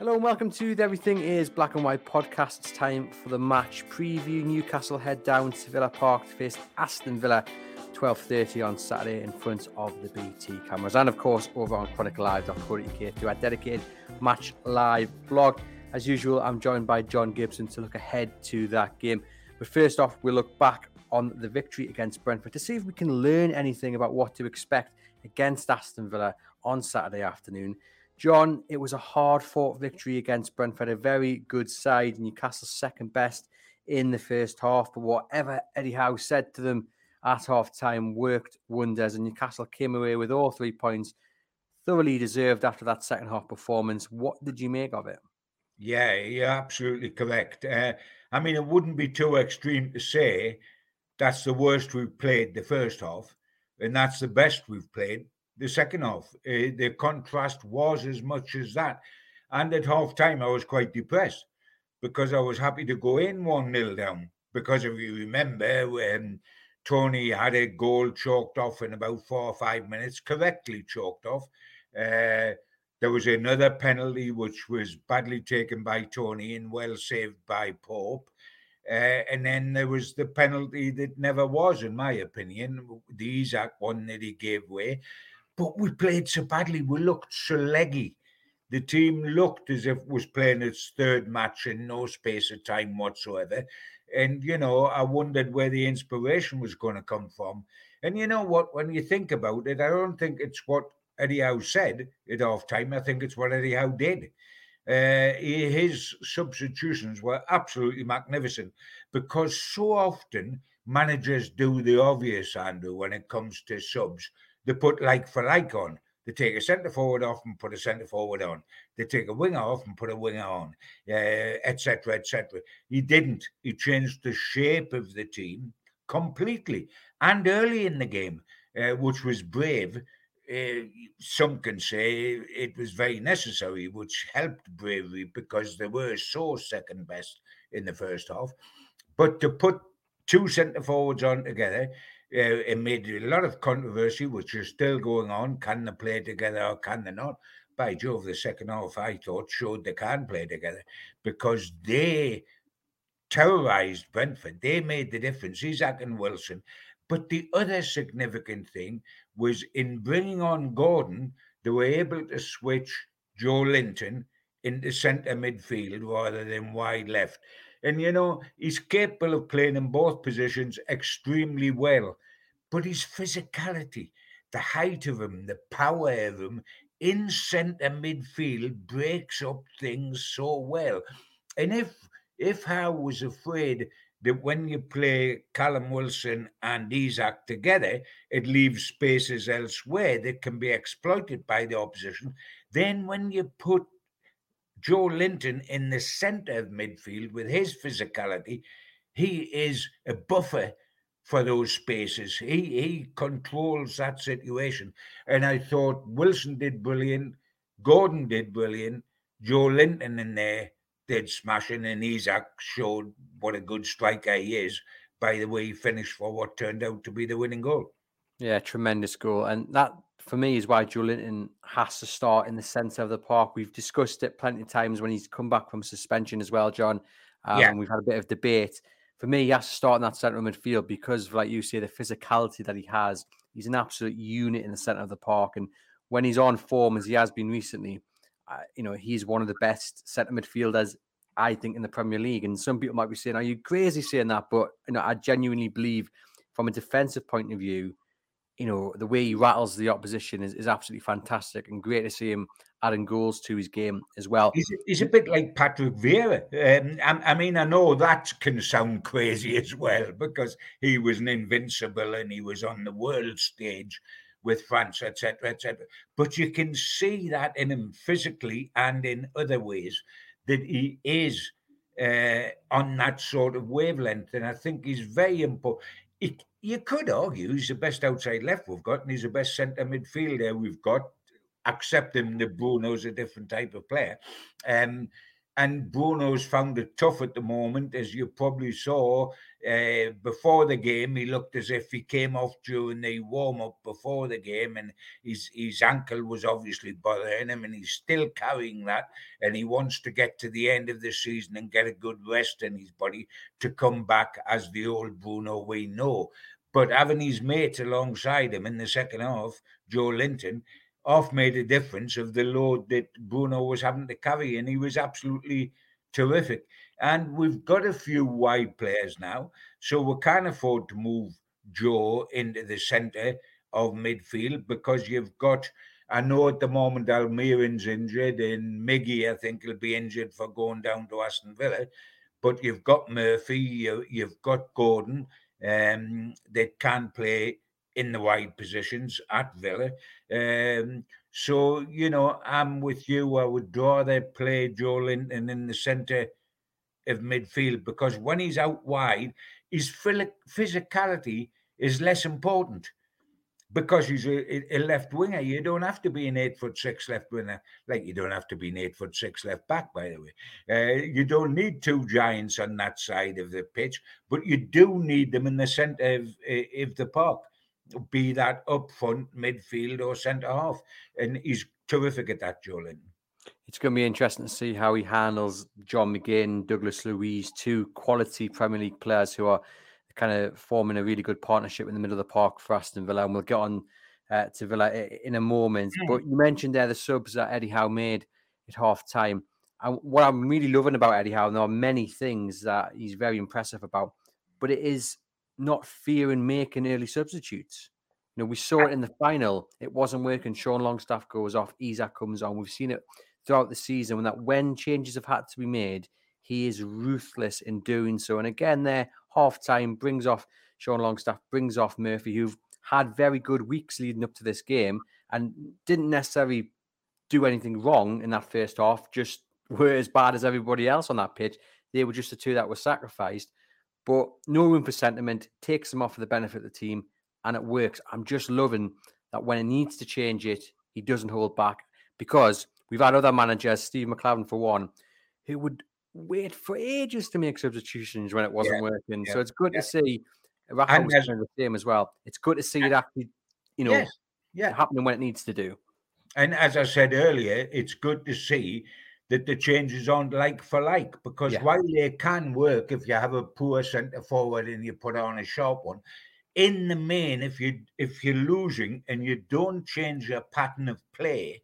Hello and welcome to the Everything is Black and White podcast. It's time for the match preview. Newcastle head down to Villa Park to face Aston Villa 12.30 on Saturday in front of the BT cameras. And of course, over on chroniclelive.co.uk through our dedicated Match Live blog. As usual, I'm joined by John Gibson to look ahead to that game. But first off, we'll look back on the victory against Brentford to see if we can learn anything about what to expect against Aston Villa on Saturday afternoon. John, it was a hard fought victory against Brentford, a very good side, Newcastle's second best in the first half. But whatever Eddie Howe said to them at half time worked wonders, and Newcastle came away with all three points, thoroughly deserved after that second half performance. What did you make of it? Yeah, you're absolutely correct. Uh, I mean, it wouldn't be too extreme to say that's the worst we've played the first half, and that's the best we've played the second half. Uh, the contrast was as much as that. And at half time, I was quite depressed because I was happy to go in 1 0 down. Because if you remember, when Toney had a goal chalked off in about four or five minutes, correctly chalked off. Uh, there was another penalty which was badly taken by Toney and well saved by Pope. Uh, and then there was the penalty that never was, in my opinion, the Isak one that he gave away but we played so badly. We looked so leggy. The team looked as if it was playing its third match in no space of time whatsoever. And, you know, I wondered where the inspiration was going to come from. And you know what? When you think about it, I don't think it's what Eddie Howe said at half time. I think it's what Eddie Howe did. Uh, his substitutions were absolutely magnificent because so often managers do the obvious, Andrew, when it comes to subs they put like for like on. They take a centre forward off and put a centre forward on. They take a winger off and put a winger on, etc., uh, etc. Et he didn't. He changed the shape of the team completely and early in the game, uh, which was brave. Uh, some can say it was very necessary, which helped bravery because they were so second best in the first half. But to put two centre forwards on together, uh, it made a lot of controversy, which is still going on. Can they play together or can they not? By Jove, the second half I thought showed they can play together because they terrorized Brentford. They made the difference, Isak and Wilson. But the other significant thing was in bringing on Gordon, they were able to switch Joelinton into centre midfield rather than wide left. And you know, he's capable of playing in both positions extremely well. But his physicality, the height of him, the power of him in centre midfield breaks up things so well. And if if Howe was afraid that when you play Callum Wilson and Isak together, it leaves spaces elsewhere that can be exploited by the opposition, then when you put Joelinton in the centre of midfield with his physicality, he is a buffer for those spaces. He he controls that situation. And I thought Wilson did brilliant, Gordon did brilliant, Joelinton in there did smashing, and Isak showed what a good striker he is by the way he finished for what turned out to be the winning goal. Yeah, tremendous goal. And that for me is why Joelinton has to start in the centre of the park. We've discussed it plenty of times when he's come back from suspension as well, John. Um, yeah. We've had a bit of debate. For me, he has to start in that centre of midfield because, like you say, the physicality that he has. He's an absolute unit in the centre of the park. And when he's on form, as he has been recently, uh, you know, he's one of the best centre midfielders, I think, in the Premier League. And some people might be saying, Are you crazy saying that? But, you know, I genuinely believe from a defensive point of view, you know, the way he rattles the opposition is, is absolutely fantastic and great to see him adding goals to his game as well. He's, he's a bit like Patrick Vieira. Um, I, I, mean, I know that can sound crazy as well because he was an invincible and he was on the world stage with France, etc., etc. But you can see that in him physically and in other ways that he is uh, on that sort of wavelength, and I think he's very important. You could argue he's the best outside left we've got, and he's the best centre midfielder we've got, accepting that Bruno's a different type of player. Um, and Bruno's found it tough at the moment, as you probably saw uh, before the game. He looked as if he came off during the warm up before the game, and his his ankle was obviously bothering him, and he's still carrying that. And he wants to get to the end of the season and get a good rest in his body to come back as the old Bruno we know. But having his mate alongside him in the second half, Joelinton, off made a difference of the load that Bruno was having to carry, and he was absolutely terrific. And we've got a few wide players now, so we can't afford to move Joe into the centre of midfield because you've got. I know at the moment Almiron's injured, and Miggy I think will be injured for going down to Aston Villa. But you've got Murphy, you, you've got Gordon, um, that can play in the wide positions at Villa. Um, so, you know, I'm with you. I would rather play Joe Joelinton in the centre of midfield because when he's out wide, his physicality is less important because he's a, a, left winger. You don't have to be an eight foot six left winger, like you don't have to be an eight foot six left back, by the way. Uh, you don't need two giants on that side of the pitch, but you do need them in the centre of, of the park be that up front, midfield, or centre half. And he's terrific at that, Joelinton. It's going to be interesting to see how he handles John McGinn, Douglas Luiz, two quality Premier League players who are kind of forming a really good partnership in the middle of the park for Aston Villa. And we'll get on uh, to Villa in a moment. Mm. But you mentioned there the subs that Eddie Howe made at half time. And what I'm really loving about Eddie Howe, and there are many things that he's very impressive about, but it is not fearing making early substitutes. You know, we saw it in the final. It wasn't working. Sean Longstaff goes off. Isak comes on. We've seen it throughout the season when that when changes have had to be made, he is ruthless in doing so. And again, there half time brings off Sean Longstaff, brings off Murphy, who've had very good weeks leading up to this game and didn't necessarily do anything wrong in that first half. Just were as bad as everybody else on that pitch. They were just the two that were sacrificed. But no room for sentiment, takes them off for the benefit of the team, and it works. I'm just loving that when it needs to change it, he doesn't hold back because we've had other managers, Steve McClaren for one, who would wait for ages to make substitutions when it wasn't yeah, working. Yeah, so it's good yeah. to see Rafa was doing the same as well. It's good to see it actually, you know, yes, yeah. happening when it needs to do. And as I said earlier, it's good to see that the changes aren't like for like because while they can work if you have a poor centre forward and you put on a sharp one, in the main, if you if you're losing and you don't change your pattern of play,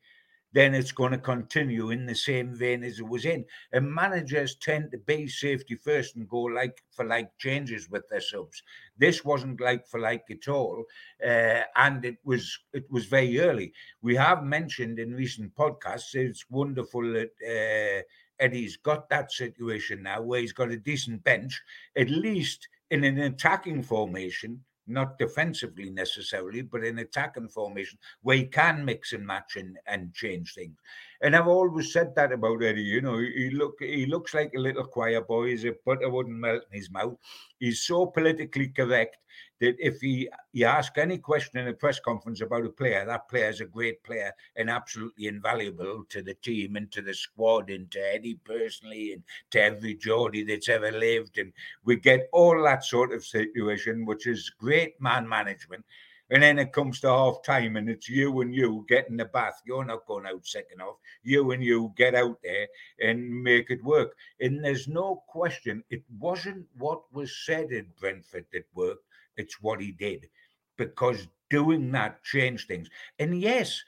then it's going to continue in the same vein as it was in. And managers tend to be safety first and go like for like changes with their subs. This wasn't like for like at all, uh, and it was it was very early. We have mentioned in recent podcasts it's wonderful that. Uh, Eddie's got that situation now where he's got a decent bench, at least in an attacking formation not defensively necessarily, but in attacking formation where he can mix and match and, and change things. And I've always said that about Eddie. You know, he look he looks like a little choir boy. He's a butter wouldn't melt in his mouth. He's so politically correct that if he you ask any question in a press conference about a player, that player is a great player and absolutely invaluable to the team and to the squad and to Eddie personally and to every Geordie that's ever lived. And we get all that sort of situation, which is great man management. And then it comes to half time and it's you and you getting the bath. You're not going out second off. You and you get out there and make it work. And there's no question, it wasn't what was said in Brentford that worked, it's what he did. Because doing that changed things. And yes,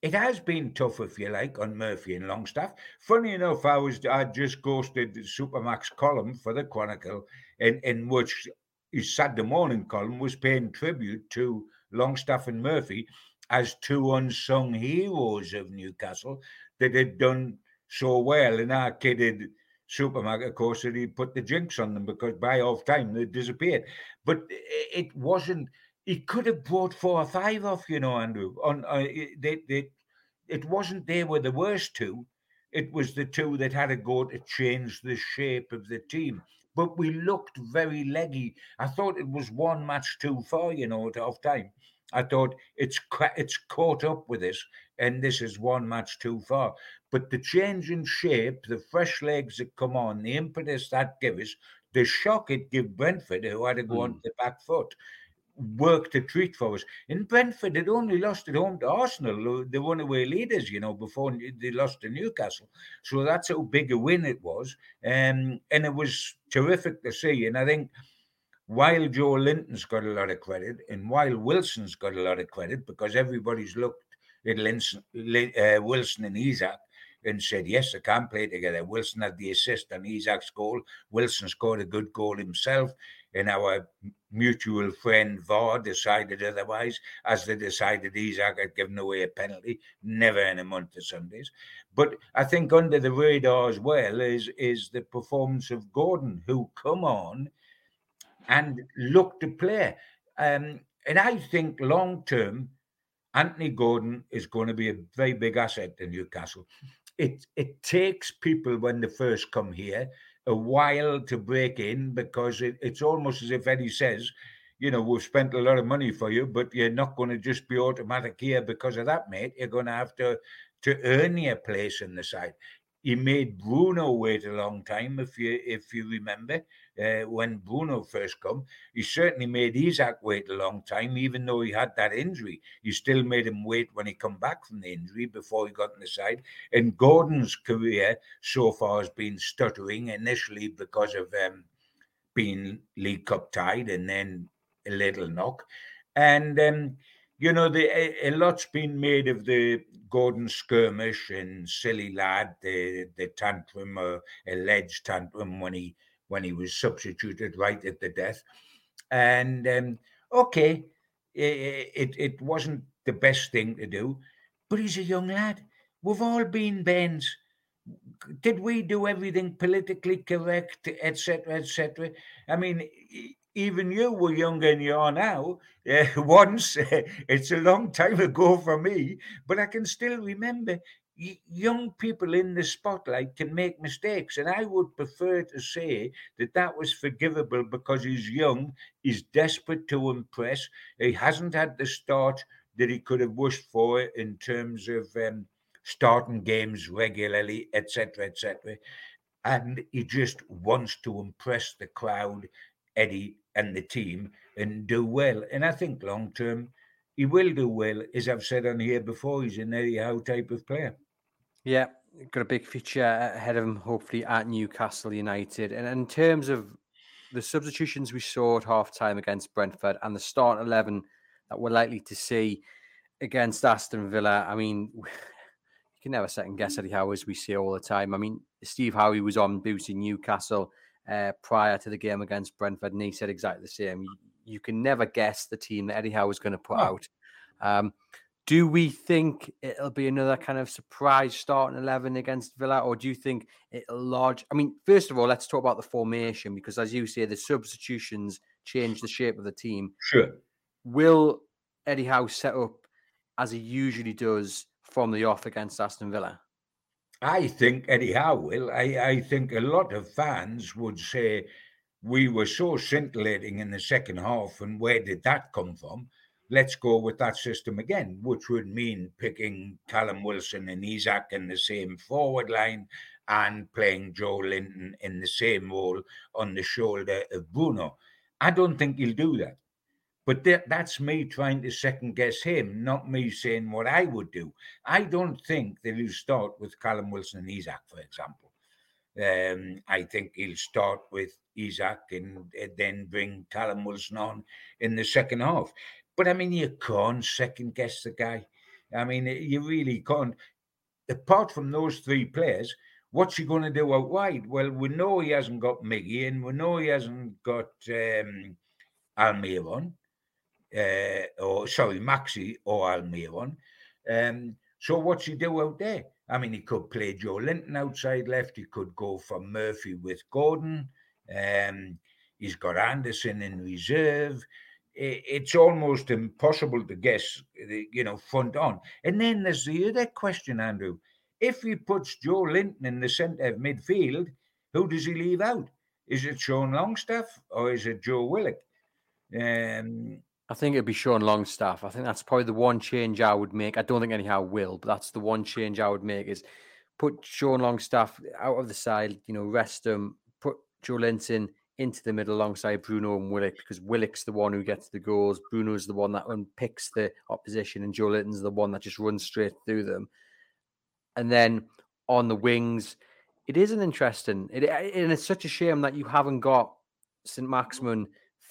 it has been tough, if you like, on Murphy and Longstaff. Funny enough, I was I just ghosted the Supermac's column for the Chronicle, in, in which his Saturday morning column was paying tribute to Longstaff and Murphy as two unsung heroes of Newcastle that had done so well. And our kidded Supermac, of course, that he put the jinx on them because by half time they disappeared. But it wasn't. He could have brought four or five off, you know, Andrew. On uh, they, they, it wasn't they were the worst two. It was the two that had a go to change the shape of the team but we looked very leggy. I thought it was one match too far, you know, at half time. I thought it's it's caught up with us, and this is one match too far. But the change in shape, the fresh legs that come on, the impetus that gives us, the shock it give Brentford, who had to go mm. on the back foot, worked a treat for us. In Brentford, they'd only lost at home to Arsenal, the runaway leaders, you know, before they lost to Newcastle. So that's how big a win it was. Um, and it was terrific to see. And I think while Joelinton's got a lot of credit and while Wilson's got a lot of credit because everybody's looked at Linson, uh, Wilson and Isak and said, yes, they can play together. Wilson had the assist on Isak's goal. Wilson scored a good goal himself. And our mutual friend VAR decided otherwise, as they decided Isak had given away a penalty, never in a month of Sundays. But I think under the radar as well is, is the performance of Gordon, who come on and look to play. Um, and I think long term, Anthony Gordon is going to be a very big asset to Newcastle. It it takes people when they first come here a while to break in because it, it's almost as if Eddie says, you know, we've spent a lot of money for you, but you're not going to just be automatic here because of that, mate. You're going to have to to earn your place in the side. He made Bruno wait a long time, if you if you remember uh, when Bruno first come. He certainly made Isak wait a long time, even though he had that injury. He still made him wait when he come back from the injury before he got in the side. And Gordon's career so far has been stuttering initially because of um, being League Cup tied and then a little knock. And um, you know, the, a, a, lot's been made of the Gordon skirmish and silly lad, the the tantrum or alleged tantrum when he when he was substituted right at the death. And um, okay, it, it, it wasn't the best thing to do, but he's a young lad. We've all been Bens. Did we do everything politically correct, etc., etc.? I mean, even you were younger than you are now. Uh, once, uh, it's a long time ago for me, but I can still remember young people in the spotlight can make mistakes. And I would prefer to say that that was forgivable because he's young, he's desperate to impress, he hasn't had the start that he could have wished for in terms of um, starting games regularly, etc., etc. And he just wants to impress the crowd, Eddie, and the team and do well. And I think long term, he will do well. As I've said on here before, he's an Eddie Howe type of player. Yeah, got a big future ahead of him, hopefully at Newcastle United. And in terms of the substitutions we saw at half time against Brentford and the start 11 that we're likely to see against Aston Villa, I mean, you can never second guess Eddie Howe as we see all the time. I mean, Steve Howey was on Booty Newcastle uh, prior to the game against Brentford, and he said exactly the same. You, you can never guess the team that Eddie Howe is going to put oh. out. Um, do we think it'll be another kind of surprise starting 11 against Villa, or do you think it'll large? I mean, first of all, let's talk about the formation because, as you say, the substitutions change the shape of the team. Sure. Will Eddie Howe set up as he usually does from the off against Aston Villa? I think Howe will. I, I think a lot of fans would say we were so scintillating in the second half, and where did that come from? let's go with that system again, which would mean picking Callum Wilson and Isak in the same forward line and playing Joelinton in the same role on the shoulder of Bruno. I don't think he'll do that. But that's me trying to second guess him, not me saying what I would do. I don't think that he'll start with Callum Wilson and Isak, for example. Um, I think he'll start with Isak and then bring Callum Wilson on in the second half. But I mean, you can't second guess the guy. I mean, you really can't. Apart from those three players, what's he going to do out wide? Well, we know he hasn't got Miggy and we know he hasn't got um, Almiron, uh, or sorry, Maxi or Almiron. Um, so what's he do out there? I mean, he could play Joelinton outside left. He could go for Murphy with Gordon. Um, he's got Anderson in reserve it's almost impossible to guess, you know, front on. And then there's the other question, Andrew. If he puts Joelinton in the centre of midfield, who does he leave out? Is it Sean Longstaff or is it Joe Willock? Um, I think it'd be Sean Longstaff. I think that's probably the one change I would make. I don't think anyhow will, but that's the one change I would make is put Sean Longstaff out of the side, you know, rest him, put Joelinton into the middle alongside Bruno and Willock because Willock's the one who gets the goals. Bruno's the one that unpicks the opposition, and Joelinton's the one that just runs straight through them. And then on the wings, it is an interesting, it, and it's such a shame that you haven't got St. Maximin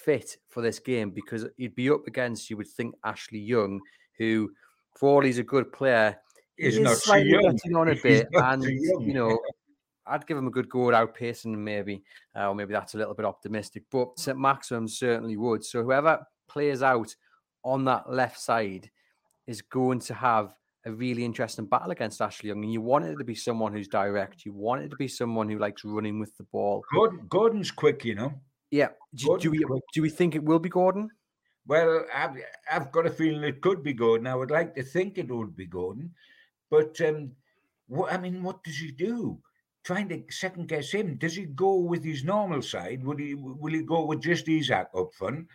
fit for this game because he'd be up against, you would think, Ashley Young, who, for all he's a good player, is, not slightly getting on a bit, and you know, I'd give him a good go at outpacing him, maybe, uh, or maybe that's a little bit optimistic. But St. Maximin certainly would. So whoever plays out on that left side is going to have a really interesting battle against Ashley Young. And you want it to be someone who's direct. You want it to be someone who likes running with the ball. Gordon, Gordon's quick, you know. Yeah. Do, do we do we think it will be Gordon? Well, I've, I've got a feeling it could be Gordon. I would like to think it would be Gordon. But um, what, I mean, what does he do? Trying to second guess him. Does he go with his normal side? Will he will he go with just Isak up front?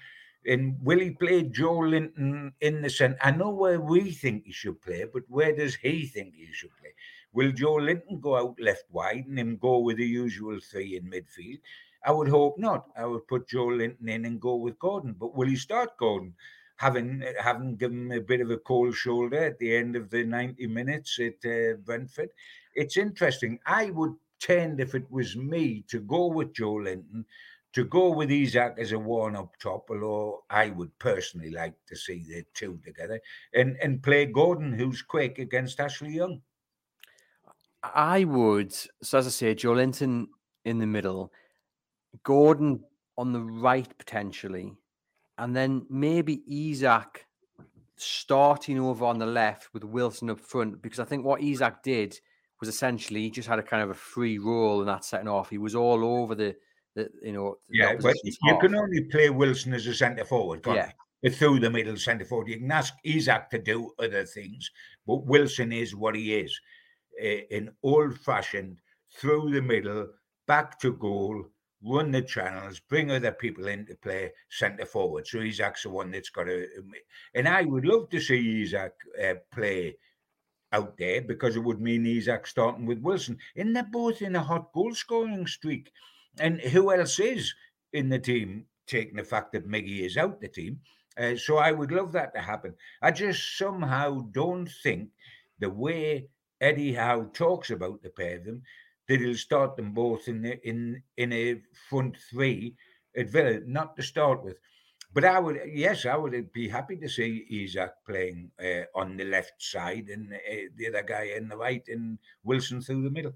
And will he play Joelinton in the centre? I know where we think he should play, but where does he think he should play? Will Joelinton go out left wide and then go with the usual three in midfield? I would hope not. I would put Joelinton in and go with Gordon. But will he start Gordon? having having given him a bit of a cold shoulder at the end of the 90 minutes at uh, Brentford. It's interesting. I would tend, if it was me, to go with Joelinton, to go with Isak as a one up top, although I would personally like to see the two together, and, and play Gordon, who's quick, against Ashley Young. I would, so as I say, Joelinton in the middle, Gordon on the right potentially, and then maybe Isak starting over on the left with Wilson up front because I think what Isak did was essentially he just had a kind of a free role in that setting off. He was all over the, the you know. Yeah, but you half. can only play Wilson as a centre forward. yeah. Through the middle centre forward, you can ask Isak to do other things, but Wilson is what he is, an old-fashioned through the middle, back to goal, run the channels, bring other people into play centre forward. So Isak's the one that's got to. And I would love to see Isak uh, play out there because it would mean Isak starting with Wilson. And they're both in a hot goal scoring streak. And who else is in the team, taking the fact that Miggy is out the team? Uh, so I would love that to happen. I just somehow don't think the way Eddie Howe talks about the pair of them that he'll start them both in the, in in a front three at Villa, not to start with. But I would, yes, I would be happy to see Isak playing uh, on the left side and uh, the other guy in the right, and Wilson through the middle.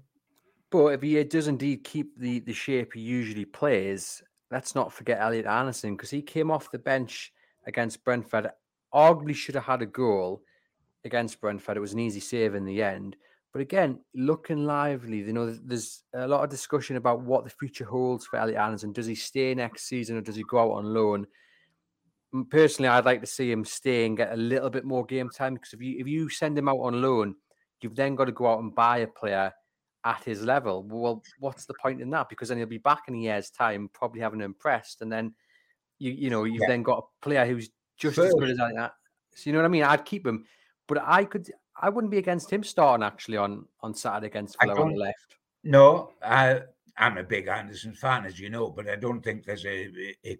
But if he does indeed keep the the shape he usually plays, let's not forget Elliot Anderson because he came off the bench against Brentford. Arguably should have had a goal against Brentford. It was an easy save in the end. But again, looking lively. You know, there's a lot of discussion about what the future holds for Elliot Anderson. Does he stay next season or does he go out on loan? Personally, I'd like to see him stay and get a little bit more game time because if you if you send him out on loan, you've then got to go out and buy a player at his level. Well, what's the point in that? Because then he'll be back in a year's time, probably having impressed, and then you you know you've yeah. then got a player who's just as good as that. So you know what I mean? I'd keep him, but I could I wouldn't be against him starting actually on on Saturday against Villa on the left. No, I I'm a big Anderson fan, as you know, but I don't think there's a, a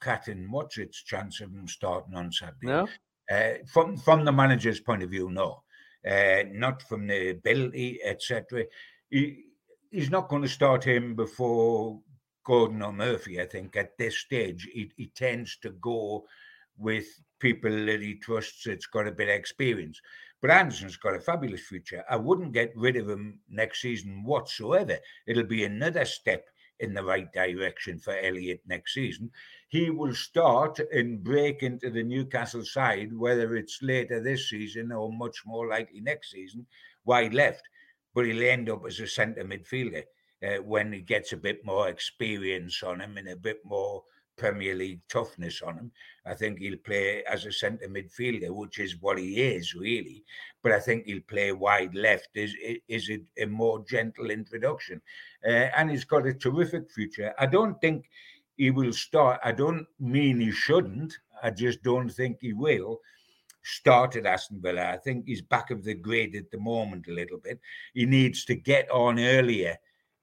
cat in what's its chance of him starting on Saturday. No, uh, from from the manager's point of view, no, uh, not from the ability, etc. He, he's not going to start him before Gordon or Murphy. I think at this stage, he, he tends to go with people that he trusts that's got a bit of experience. But Anderson's got a fabulous future. I wouldn't get rid of him next season whatsoever. It'll be another step in the right direction for Elliot next season. He will start and break into the Newcastle side, whether it's later this season or much more likely next season, wide left. But he'll end up as a centre midfielder uh, when he gets a bit more experience on him and a bit more Premier League toughness on him. I think he'll play as a centre midfielder, which is what he is really. But I think he'll play wide left. Is is it a more gentle introduction? Uh, and he's got a terrific future. I don't think he will start. I don't mean he shouldn't. I just don't think he will start at Aston Villa. I think he's back of the grid at the moment a little bit. He needs to get on earlier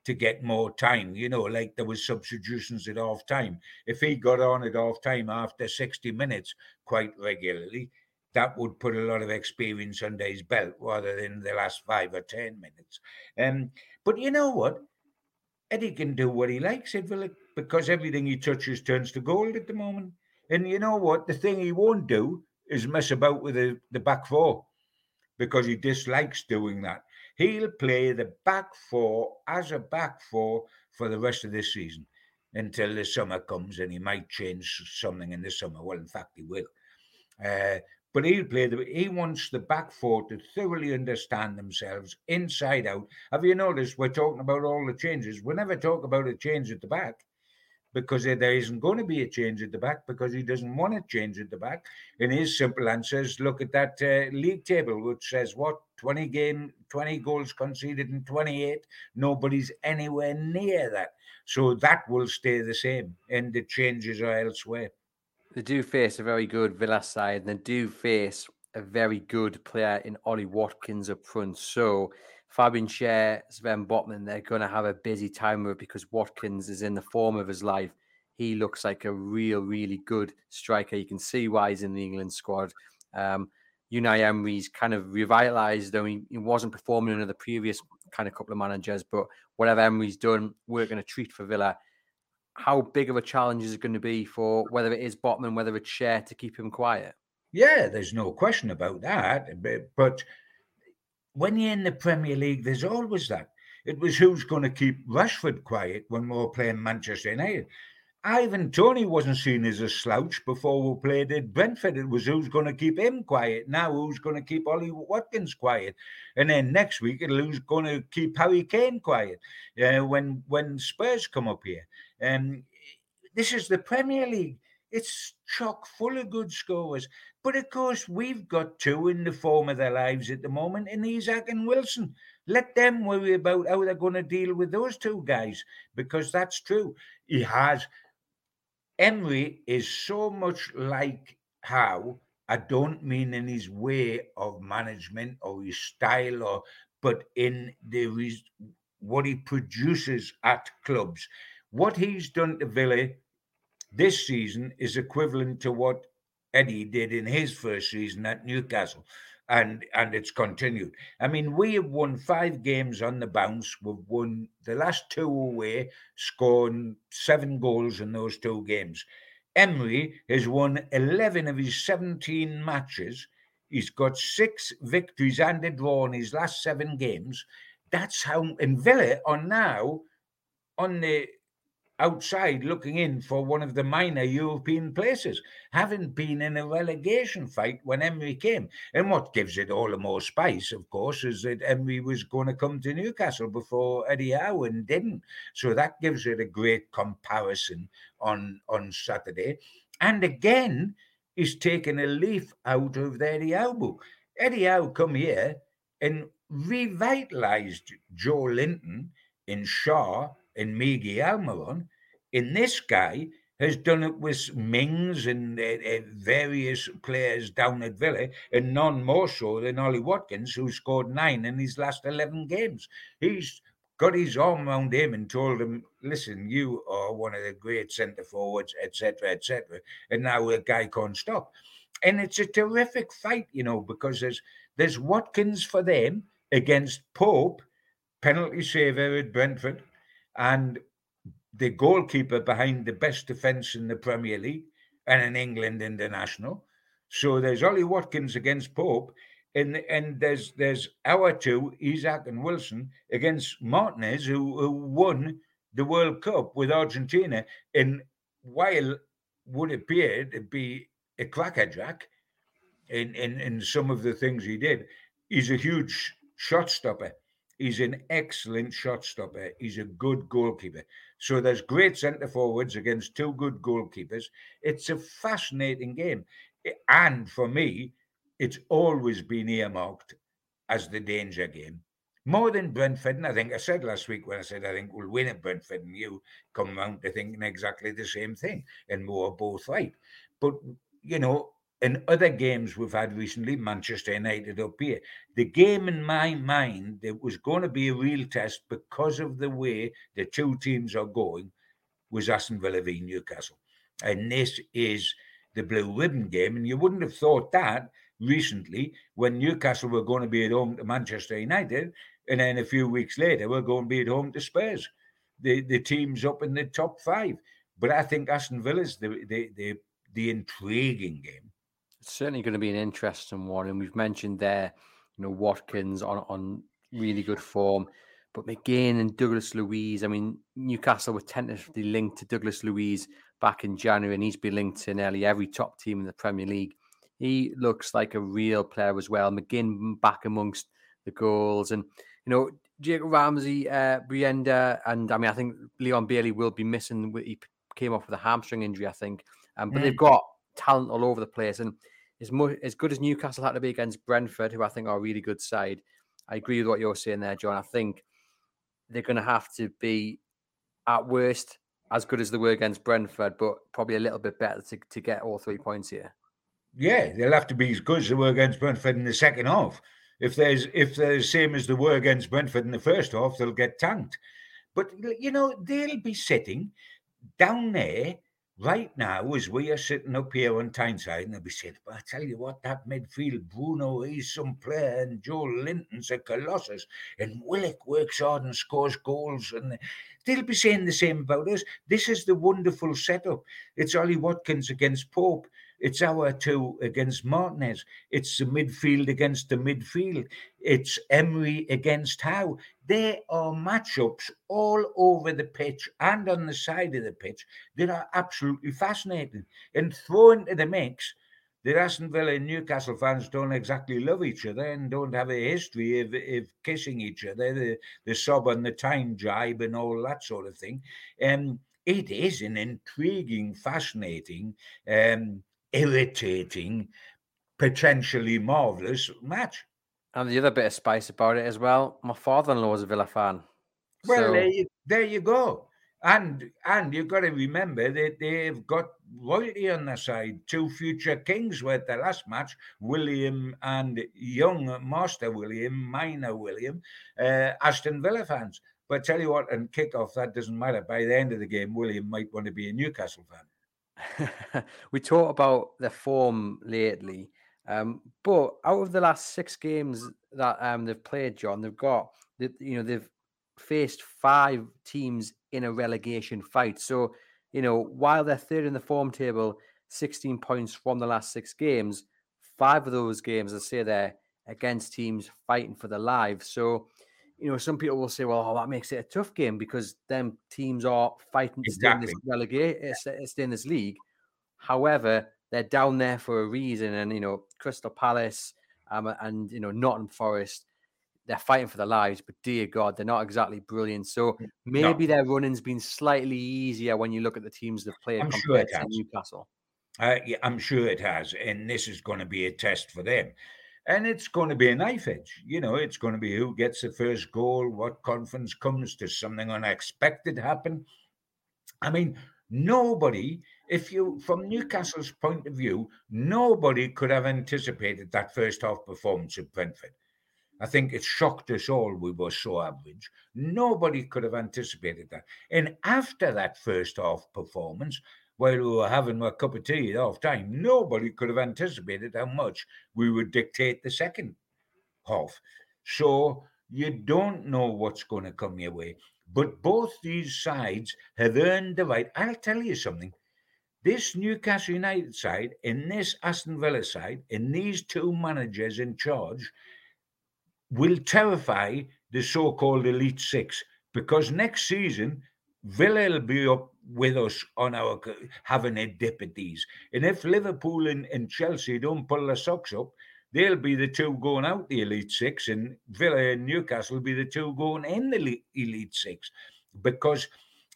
to get more time. You know, like there was substitutions at half time. If he got on at half time after 60 minutes quite regularly, that would put a lot of experience under his belt rather than the last five or ten minutes. Um, but you know what? Eddie can do what he likes at Villa because everything he touches turns to gold at the moment. And you know what? The thing he won't do is mess about with the, the back four because he dislikes doing that. He'll play the back four as a back four for the rest of this season until the summer comes and he might change something in the summer. Well, in fact, he will. Uh, but he'll play the he wants the back four to thoroughly understand themselves inside out. Have you noticed we're talking about all the changes? We never talk about a change at the back because there isn't going to be a change at the back because he doesn't want a change at the back. And his simple answer is look at that uh, league table, which says what 20 game, 20 goals conceded in 28. Nobody's anywhere near that. So that will stay the same, and the changes are elsewhere. They do face a very good Villa side, and they do face a very good player in Ollie Watkins up front. So Fabian Schär, Sven Botman, they're going to have a busy time with it because Watkins is in the form of his life. He looks like a real, really good striker. You can see why he's in the England squad. Um, Unai Emery's kind of revitalized though he, he wasn't performing under the previous kind of couple of managers, but whatever Emery's done, we're going to treat for Villa how big of a challenge is it going to be for whether it is Botman, whether it's Schär to keep him quiet? Yeah, there's no question about that. But when you're in the Premier League, there's always that. It was who's going to keep Rashford quiet when we were playing Manchester United. Ivan Toney wasn't seen as a slouch before we played at Brentford. It was who's going to keep him quiet. Now who's going to keep Ollie Watkins quiet? And then next week, it'll who's going to keep Harry Kane quiet uh, when when Spurs come up here. Um, this is the Premier League. It's chock full of good scorers. But of course, we've got two in the form of their lives at the moment in Isak and Wilson. Let them worry about how they're going to deal with those two guys because that's true. He has. Emery is so much like Howe. I don't mean in his way of management or his style, or but in the what he produces at clubs. What he's done to Villa this season is equivalent to what Eddie did in his first season at Newcastle. And, and it's continued. I mean, we have won five games on the bounce. We've won the last two away, scoring seven goals in those two games. Emery has won 11 of his 17 matches. He's got six victories and a draw in his last seven games. That's how, and Villa are now on the outside looking in for one of the minor European places, having been in a relegation fight when Emery came. And what gives it all the more spice, of course, is that Emery was going to come to Newcastle before Eddie Howe and didn't. So that gives it a great comparison on, on Saturday. And again, he's taken a leaf out of Eddie Howe. Eddie Howe come here and revitalized Joelinton in Schär and Miggy Almiron in this guy has done it with Mings and uh, uh, various players down at Villa, and none more so than Ollie Watkins, who scored nine in his last 11 games. He's got his arm around him and told him, listen, you are one of the great centre forwards, etc., etc. And now the guy can't stop. And it's a terrific fight, you know, because there's there's Watkins for them against Pope, penalty saver at Brentford, and the goalkeeper behind the best defence in the Premier League and in England international. So there's Ollie Watkins against Pope, and and there's there's our two, Isak and Wilson, against Martinez, who, who won the World Cup with Argentina. And while would appear to be a crackerjack in, in, in some of the things he did, he's a huge shot stopper. He's an excellent shot stopper. He's a good goalkeeper. So there's great centre forwards against two good goalkeepers. It's a fascinating game. And for me, it's always been earmarked as the danger game. More than Brentford, and I think I said last week when I said I think we'll win at Brentford, and you come round to thinking exactly the same thing, and were both right. But you know, in other games we've had recently, Manchester United up here, the game in my mind that was going to be a real test because of the way the two teams are going was Aston Villa v Newcastle. And this is the blue ribbon game. And you wouldn't have thought that recently when Newcastle were going to be at home to Manchester United. And then a few weeks later, we're going to be at home to Spurs. The, the team's up in the top five. But I think Aston Villa's the, the, the, the intriguing game. It's certainly going to be an interesting one. And we've mentioned there, you know, Watkins on, on really good form. But McGinn and Douglas Luiz, I mean, Newcastle were tentatively linked to Douglas Luiz back in January, and he's been linked to nearly every top team in the Premier League. He looks like a real player as well. McGinn back amongst the goals, and you know, Jacob Ramsey, uh, Buendía, and I mean, I think Leon Bailey will be missing. He came off with a hamstring injury, I think. Um, but mm. they've got talent all over the place, and as much as good as Newcastle had to be against Brentford, who I think are a really good side. I agree with what you're saying there, John. I think they're going to have to be at worst as good as they were against Brentford, but probably a little bit better to, to get all three points here. Yeah, they'll have to be as good as they were against Brentford in the second half. If there's if they're the same as they were against Brentford in the first half, they'll get tanked. But you know, they'll be sitting down there right now, as we are sitting up here on Tyneside, and they'll be saying, but I tell you what, that midfield, Bruno, he's some player, and Joelinton's a colossus, and Willock works hard and scores goals, and they'll be saying the same about us. This is the wonderful setup. It's Ollie Watkins against Pope. It's our two against Martinez. It's the midfield against the midfield. It's Emery against Howe. There are matchups all over the pitch and on the side of the pitch that are absolutely fascinating. And throw into the mix, the Aston Villa and Newcastle fans don't exactly love each other and don't have a history of, of kissing each other, the, the sob and the time jibe and all that sort of thing. Um, it is an intriguing, fascinating um, irritating, potentially marvelous match. And the other bit of spice about it as well, my father-in-law is a Villa fan. Well, so... there, you, there you go. And and you've got to remember that they've got royalty on their side. Two future kings were at the last match, William and young Master William, minor William, uh, Aston Villa fans. But tell you what, and kick off, that doesn't matter. By the end of the game, William might want to be a Newcastle fan. we talked about the form lately, um, but out of the last six games that um, they've played, John, they've got that you know they've faced five teams in a relegation fight. So you know while they're third in the form table, sixteen points from the last six games, five of those games, I say, they're against teams fighting for their lives. So you know, some people will say, well, oh, that makes it a tough game because them teams are fighting to exactly. stay in this relegate, uh, stay in this league. However, they're down there for a reason, and you know, Crystal Palace um, and you know Nottingham Forest, they're fighting for their lives. But dear God, they're not exactly brilliant. So maybe no. their running's been slightly easier when you look at the teams they've played I'm compared sure to Newcastle. Uh, yeah, I'm sure it has, and this is going to be a test for them and it's going to be a knife edge. You know, it's going to be who gets the first goal, what conference comes, to something unexpected happen? I mean, nobody, if you, from Newcastle's point of view, nobody could have anticipated that first half performance at Brentford. I think it shocked us all. We were so average. Nobody could have anticipated that. And after that first half performance, while we were having a cup of tea at half time, nobody could have anticipated how much we would dictate the second half. So you don't know what's going to come your way. But both these sides have earned the right. I'll tell you something. This Newcastle United side and this Aston Villa side and these two managers in charge will terrify the so-called elite six because next season Villa will be up with us on our having a dip at these. And if Liverpool and, and Chelsea don't pull their socks up, they'll be the two going out the Elite Six, and Villa and Newcastle will be the two going in the Elite Six because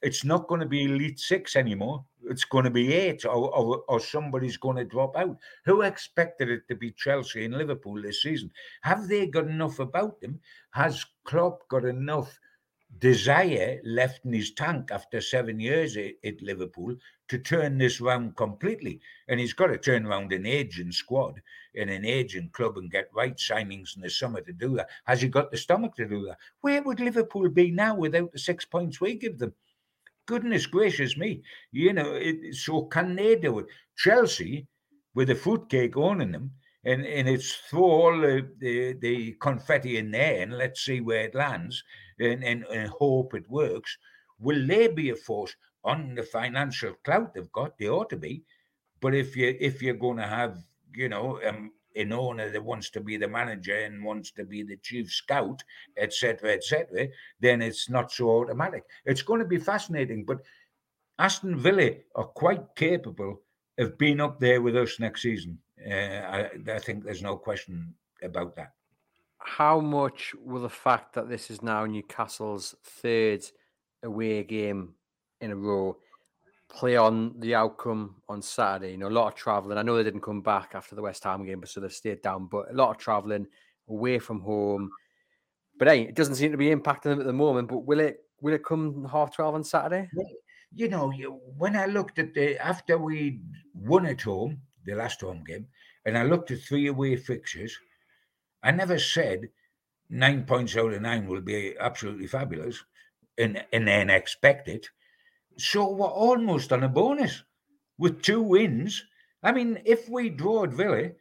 it's not going to be Elite Six anymore. It's going to be eight, or, or, or somebody's going to drop out. Who expected it to be Chelsea and Liverpool this season? Have they got enough about them? Has Klopp got enough? Desire left in his tank after seven years at, Liverpool to turn this round completely. And he's got to turn around an aging squad in an aging club and get right signings in the summer to do that. Has he got the stomach to do that? Where would Liverpool be now without the six points we give them? Goodness gracious me. You know, it, so can they do it? Chelsea, with a fruitcake owning them, and, and it's throw all the, the, the confetti in there and let's see where it lands and, and, and hope it works. Will they be a force on the financial clout they've got? They ought to be. But if you if you're going to have you know um, an owner that wants to be the manager and wants to be the chief scout, etc., etc., then it's not so automatic. It's going to be fascinating. But Aston Villa are quite capable of being up there with us next season. Uh, I, I think there's no question about that how much will the fact that this is now Newcastle's third away game in a row play on the outcome on Saturday? You know, a lot of travelling. I know they didn't come back after the West Ham game, but so they've stayed down. But a lot of travelling away from home. But hey, it doesn't seem to be impacting them at the moment. But will it? Will it come half twelve on Saturday? You know, when I looked at the after we won at home, the last home game, and I looked at three away fixtures I never said nine points out of nine will be absolutely fabulous and, and then expect it. So we're almost on a bonus with two wins. I mean, if we draw at Villa,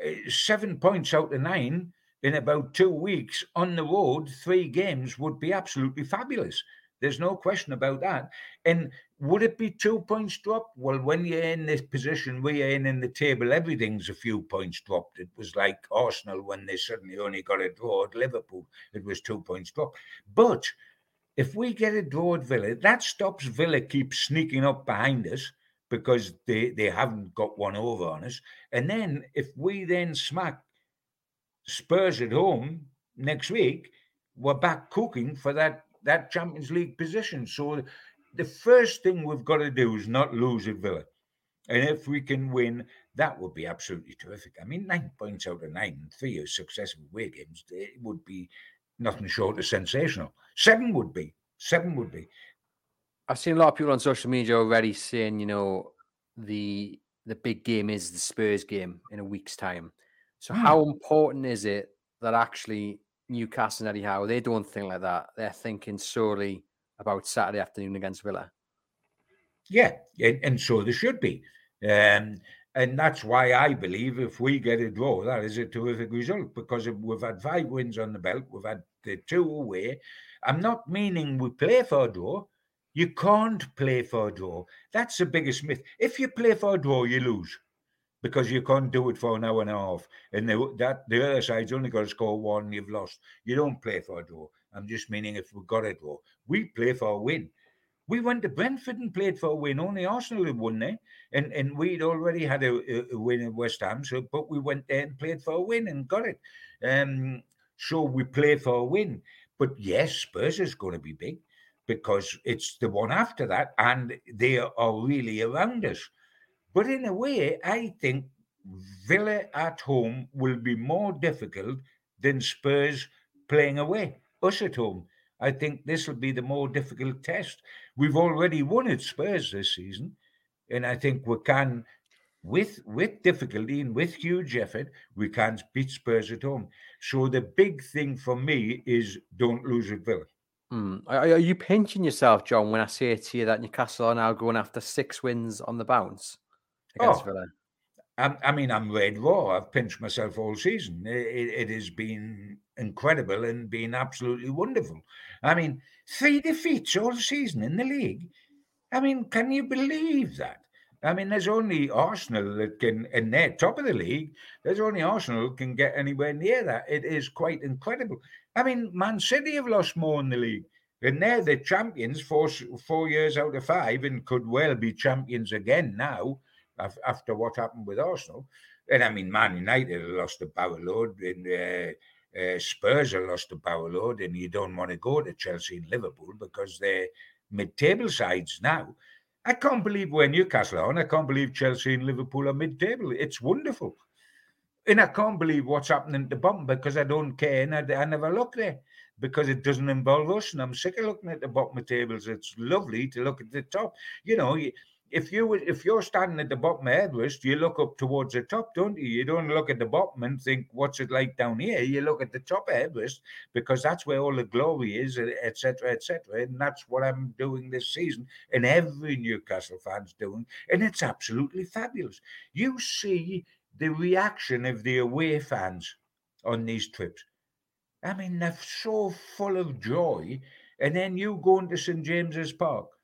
eh, seven points out of nine in about two weeks on the road, three games would be absolutely fabulous. There's no question about that. And would it be two points dropped? Well, when you're in this position we're in in the table, everything's a few points dropped. It was like Arsenal when they suddenly only got a draw at Liverpool. It was two points dropped. But if we get a draw at Villa, that stops Villa keep sneaking up behind us because they, they haven't got one over on us. And then if we then smack Spurs at home next week, we're back cooking for that that Champions League position. So the first thing we've got to do is not lose at Villa. And if we can win, that would be absolutely terrific. I mean, nine points out of nine, three successive away games, it would be nothing short of sensational. Seven would be. Seven would be. I've seen a lot of people on social media already saying, you know, the the big game is the Spurs game in a week's time. So hmm. how important is it that actually Newcastle and Eddie Howe, they don't think like that. They're thinking solely about Saturday afternoon against Villa. Yeah, and, and so they should be. Um, and that's why I believe if we get a draw, that is a terrific result because we've had five wins on the belt, we've had the two away. I'm not meaning we play for a draw. You can't play for a draw. That's the biggest myth. If you play for a draw, you lose because you can't do it for an hour and a half. And that the other side's only got to score one, you've lost. You don't play for a draw. I'm just meaning if we got a draw, we play for a win. We went to Brentford and played for a win. Only Arsenal had won there, and and we'd already had a, a win at West Ham. So, but we went there and played for a win and got it. Um, so we play for a win. But yes, Spurs is going to be big because it's the one after that, and they are really around us. But in a way, I think Villa at home will be more difficult than Spurs playing away, us at home. I think this will be the more difficult test. We've already won at Spurs this season, and I think we can, with with difficulty and with huge effort, we can beat Spurs at home. So the big thing for me is don't lose at Villa. Hmm. Are, are you pinching yourself, John, when I say to you that Newcastle are now going after six wins on the bounce? Against oh, Villa? I, I mean, I'm red raw. I've pinched myself all season. It, it, has been incredible and been absolutely wonderful. I mean, three defeats all season in the league. I mean, can you believe that? I mean, there's only Arsenal that can, and they're top of the league. There's only Arsenal can get anywhere near that. It is quite incredible. I mean, Man City have lost more in the league, and they're the champions four four years out of five, and could well be champions again now after what happened with Arsenal. And I mean, Man United lost a power load, and uh, uh, Spurs have lost a power load, and you don't want to go to Chelsea and Liverpool because they're mid-table sides now. I can't believe where Newcastle are, and I can't believe Chelsea and Liverpool are mid-table. It's wonderful. And I can't believe what's happening at the bottom because I don't care and I, I never look there. because it doesn't involve us. And I'm sick of looking at the bottom of tables. It's lovely to look at the top. You know, if you if you're standing at the bottom of Everest, you look up towards the top, don't you? You don't look at the bottom and think, "What's it like down here?" You look at the top of Everest because that's where all the glory is, uh, etc., etc. And that's what I'm doing this season, and every Newcastle fan's doing, and it's absolutely fabulous. You see the reaction of the away fans on these trips. I mean, they're so full of joy, and then you go into St James's Park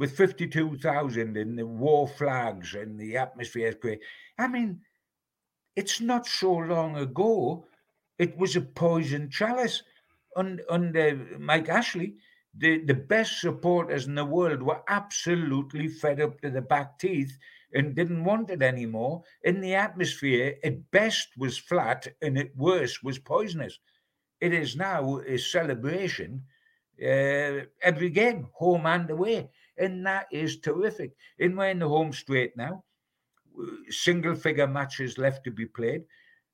with 52,000 and the war flags and the atmosphere is great. I mean, it's not so long ago, it was a poison chalice. Under, under Mike Ashley, the, the best supporters in the world were absolutely fed up to the back teeth and didn't want it anymore. In the atmosphere, at best was flat and at worst was poisonous. It is now a celebration uh, every game, home and away and that is terrific. And we're in the home straight now. Single figure matches left to be played.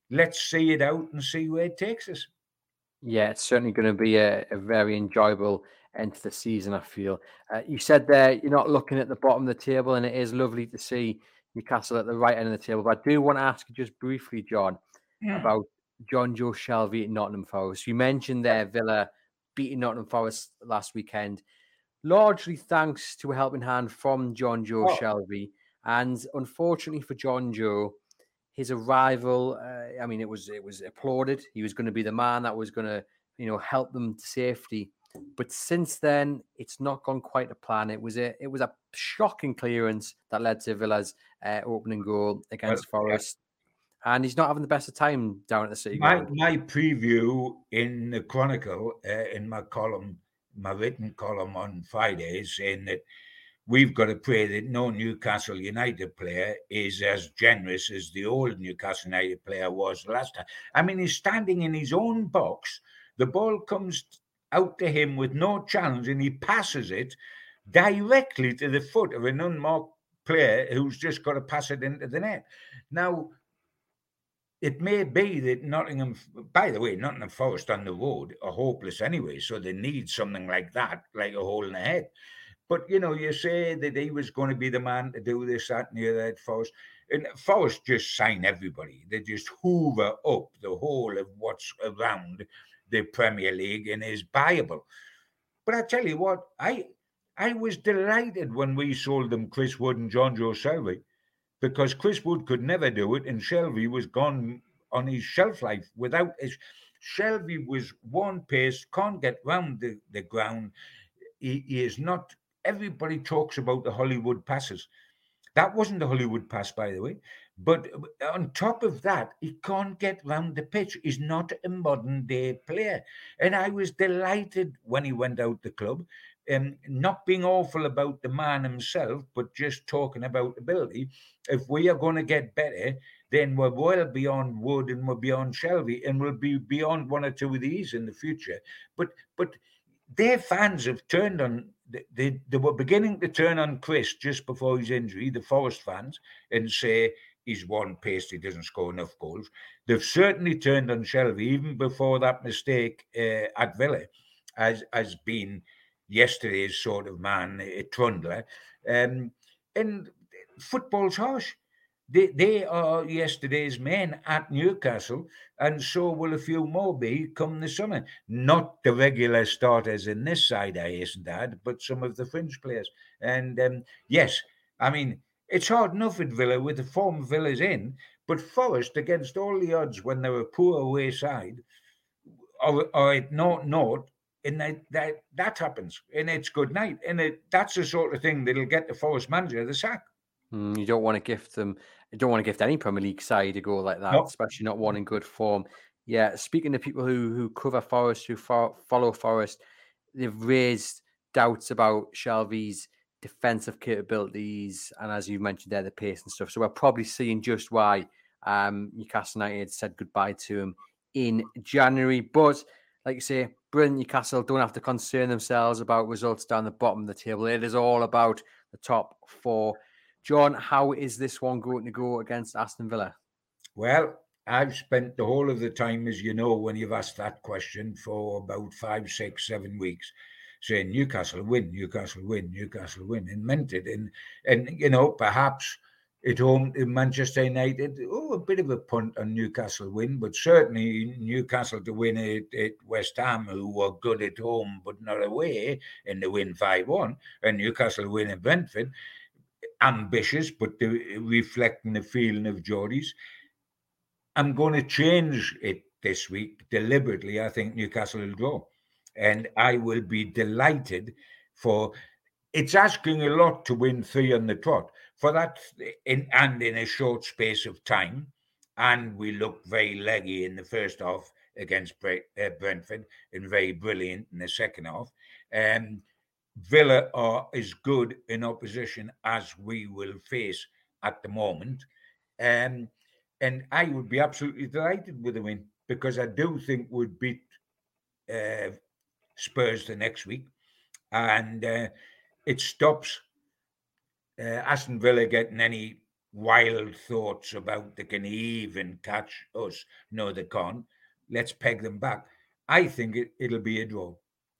Let's see it out and see where it takes us. Yeah, it's certainly going to be a, a very enjoyable end to the season. I feel uh, you said there you're not looking at the bottom of the table, and it is lovely to see Newcastle at the right end of the table. But I do want to ask you just briefly, John, yeah. about Jonjo Shelvey at Nottingham Forest. You mentioned there Villa beating Nottingham Forest last weekend largely thanks to a helping hand from Jonjo oh. Shelvey. And unfortunately for Jonjo, his arrival, uh, I mean, it was it was applauded. He was going to be the man that was going to, you know, help them to safety. But since then, it's not gone quite to plan. It was a it was a shocking clearance that led to Villa's uh, opening goal against well, Forest. Yeah. And he's not having the best of time down at the city. My, my preview in the Chronicle, uh, in my column, my written mm. column on Friday saying that we've got to pray that no Newcastle United player is as generous as the old Newcastle United player was last time. I mean, he's standing in his own box. The ball comes out to him with no challenge and he passes it directly to the foot of an unmarked player who's just got to pass it into the net. Now, it may be that Nottingham, by the way, Nottingham Forest on the road are hopeless anyway, so they need something like that, like a hole in the head. But you know, you say that he was going to be the man to do this, that, and the other at Forest. And Forest just sign everybody. They just hoover up the whole of what's around the Premier League and is buyable. But I tell you what, I I was delighted when we sold them Chris Wood and Jonjo Shelvey because Chris Wood could never do it, and Shelvey was gone on his shelf life without his. Shelvey was one pace, can't get round the, the ground. He, he is not. Everybody talks about the Hollywood passes. That wasn't the Hollywood pass, by the way. But on top of that, he can't get round the pitch. He's not a modern day player. And I was delighted when he went out the club um, not being awful about the man himself, but just talking about ability. If we are going to get better, then we're well beyond Wood and we're beyond Shelvey and we'll be beyond one or two of these in the future. But but their fans have turned on. They, they were beginning to turn on Chris just before his injury, the Forest fans, and say he's one pace, he doesn't score enough goals. They've certainly turned on Shelvey even before that mistake uh, at Villa has has been yesterday's sort of man, a trundler. Um, and football's harsh. They, they are yesterday's men at Newcastle, and so will a few more be come the summer. Not the regular starters in this side, I hasten to add, but some of the fringe players. And um, yes, I mean, it's hard enough at Villa with the form Villa's in, but Forest, against all the odds when they're a poor away side, are, are at naught naught and that, that that happens, and it's good night, and it, that's the sort of thing that'll get the Forest manager the sack. Mm, you don't want to gift them. You don't want to gift any Premier League side a go like that, especially not one in good form. Yeah, speaking to people who who cover Forest, who fo- follow Forest, they've raised doubts about Shelvey's defensive capabilities, and as you mentioned there, the pace and stuff. So we're probably seeing just why um, Newcastle United said goodbye to him in January. But like you say, brilliant Newcastle don't have to concern themselves about results down the bottom of the table. It is all about the top four. John, how is this one going to go against Aston Villa? Well, I've spent the whole of the time, as you know, when you've asked that question for about five, six, seven weeks, saying Newcastle win, Newcastle win, Newcastle win, and meant it. And and you know, perhaps at home in Manchester United, oh, a bit of a punt on Newcastle win, but certainly Newcastle to win at, at West Ham, who were good at home but not away, and they win 5 1, and Newcastle win at Brentford. Ambitious, but reflecting the feeling of Geordie's. I'm going to change it this week deliberately. I think Newcastle will draw. And I will be delighted for it's asking a lot to win three on the trot for that in and in a short space of time. And we looked very leggy in the first half against uh, Brentford and very brilliant in the second half. Um, Villa are as good in opposition as we will face at the moment. Um, and I would be absolutely delighted with a win because I do think we'd beat uh, Spurs the next week. And uh, it stops uh, Aston Villa getting any wild thoughts about they can even catch us. No, they can't. Let's peg them back. I think it, will be a draw.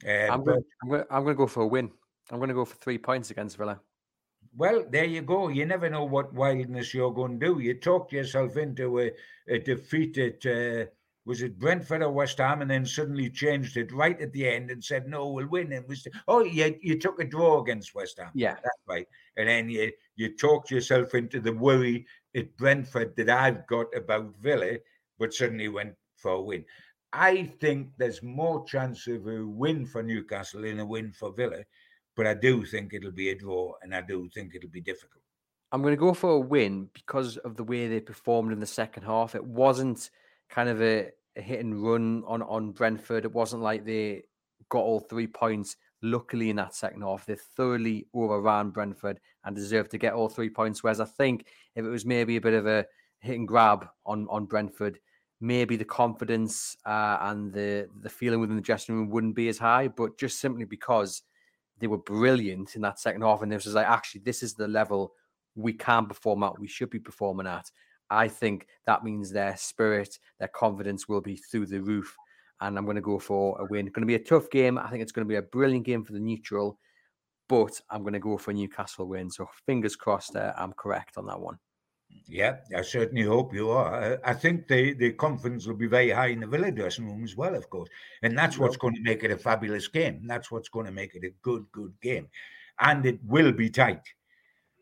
Uh, I'm, going, I'm, going, I'm going to go for a win. I'm going to go for three points against Villa. Well, there you go. You never know what wildness you're going to do. You talked yourself into a, a defeat at uh, was it Brentford or West Ham, and then suddenly changed it right at the end and said, "No, we'll win." And was oh, you you took a draw against West Ham. Yeah, that's right. And then you you talked yourself into the worry at Brentford that I've got about Villa, but suddenly went for a win. I think there's more chance of a win for Newcastle than a win for Villa, but I do think it'll be a draw, and I do think it'll be difficult. I'm going to go for a win because of the way they performed in the second half. It wasn't kind of a hit and run on on Brentford. It wasn't like they got all three points. Luckily, in that second half, they thoroughly overran Brentford and deserved to get all three points. Whereas I think if it was maybe a bit of a hit and grab on on Brentford, maybe the confidence uh, and the the feeling within the dressing room wouldn't be as high. But just simply because they were brilliant in that second half, and this was like actually this is the level we can perform at, we should be performing at. I think that means their spirit, their confidence will be through the roof. And I'm going to go for a win. It's going to be a tough game. I think it's going to be a brilliant game for the neutral, but I'm going to go for a Newcastle win. So fingers crossed, uh, I'm correct on that one. Yeah, I certainly hope you are. I think the, the confidence will be very high in the Villa dressing room as well, of course. And that's what's going to make it a fabulous game. That's what's going to make it a good, good game. And it will be tight.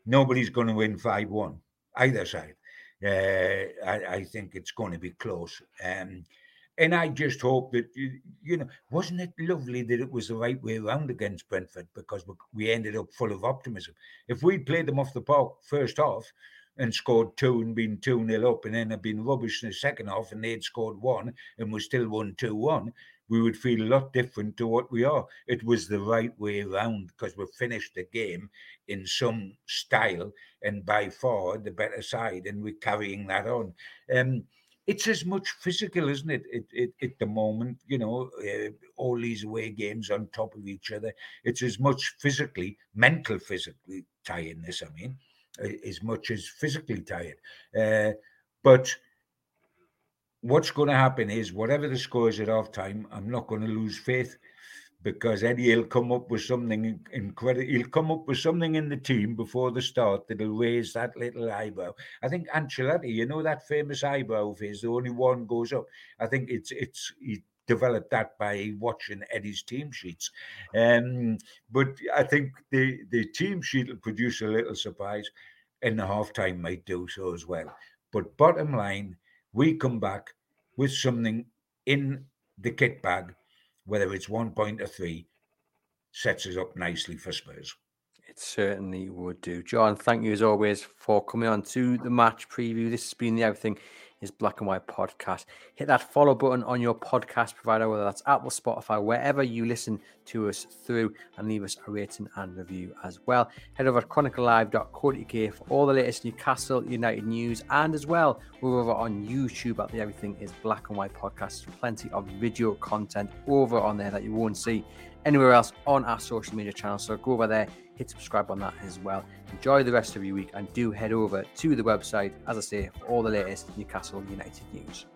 Nobody's going to win 5 1, either side. Uh, I, I, think it's going to be close. Um, and I just hope that, you know, wasn't it lovely that it was the right way around against Brentford because we ended up full of optimism. If we played them off the park first half and scored two and been 2 nil up and then had been rubbish in the second half and they'd scored one and we still won 2 1, we would feel a lot different to what we are. It was the right way around because we finished the game in some style and by far the better side, and we're carrying that on. Um, it's as much physical, isn't it? It, it, at the moment, you know, uh, all these away games on top of each other. It's as much physically, mental, physically tiredness. I mean, as much as physically tired. Uh, but what's going to happen is whatever the score is at half time, I'm not going to lose faith because Eddie will come up with something incredible. He'll come up with something in the team before the start that'll raise that little eyebrow. I think Ancelotti, you know that famous eyebrow of his, the only one goes up. I think it's it's he developed that by watching Eddie's team sheets. Um, but I think the the team sheet will produce a little surprise, and the halftime might do so as well. But bottom line, we come back with something in the kit bag, whether it's one point or three, sets us up nicely for Spurs. It certainly would do. John, thank you as always for coming on to the match preview. This has been the Everything is Black and White podcast. Hit that follow button on your podcast provider, whether that's Apple, Spotify, wherever you listen to us through, and leave us a rating and review as well. Head over to chroniclelive.co.uk for all the latest Newcastle United news, and as well, we're over on YouTube at the Everything is Black and White podcast. There's Plenty of video content over on there that you won't see anywhere else on our social media channels. So go over there, hit subscribe on that as well. Enjoy the rest of your week and do head over to the website, as I say, for all the latest Newcastle United news.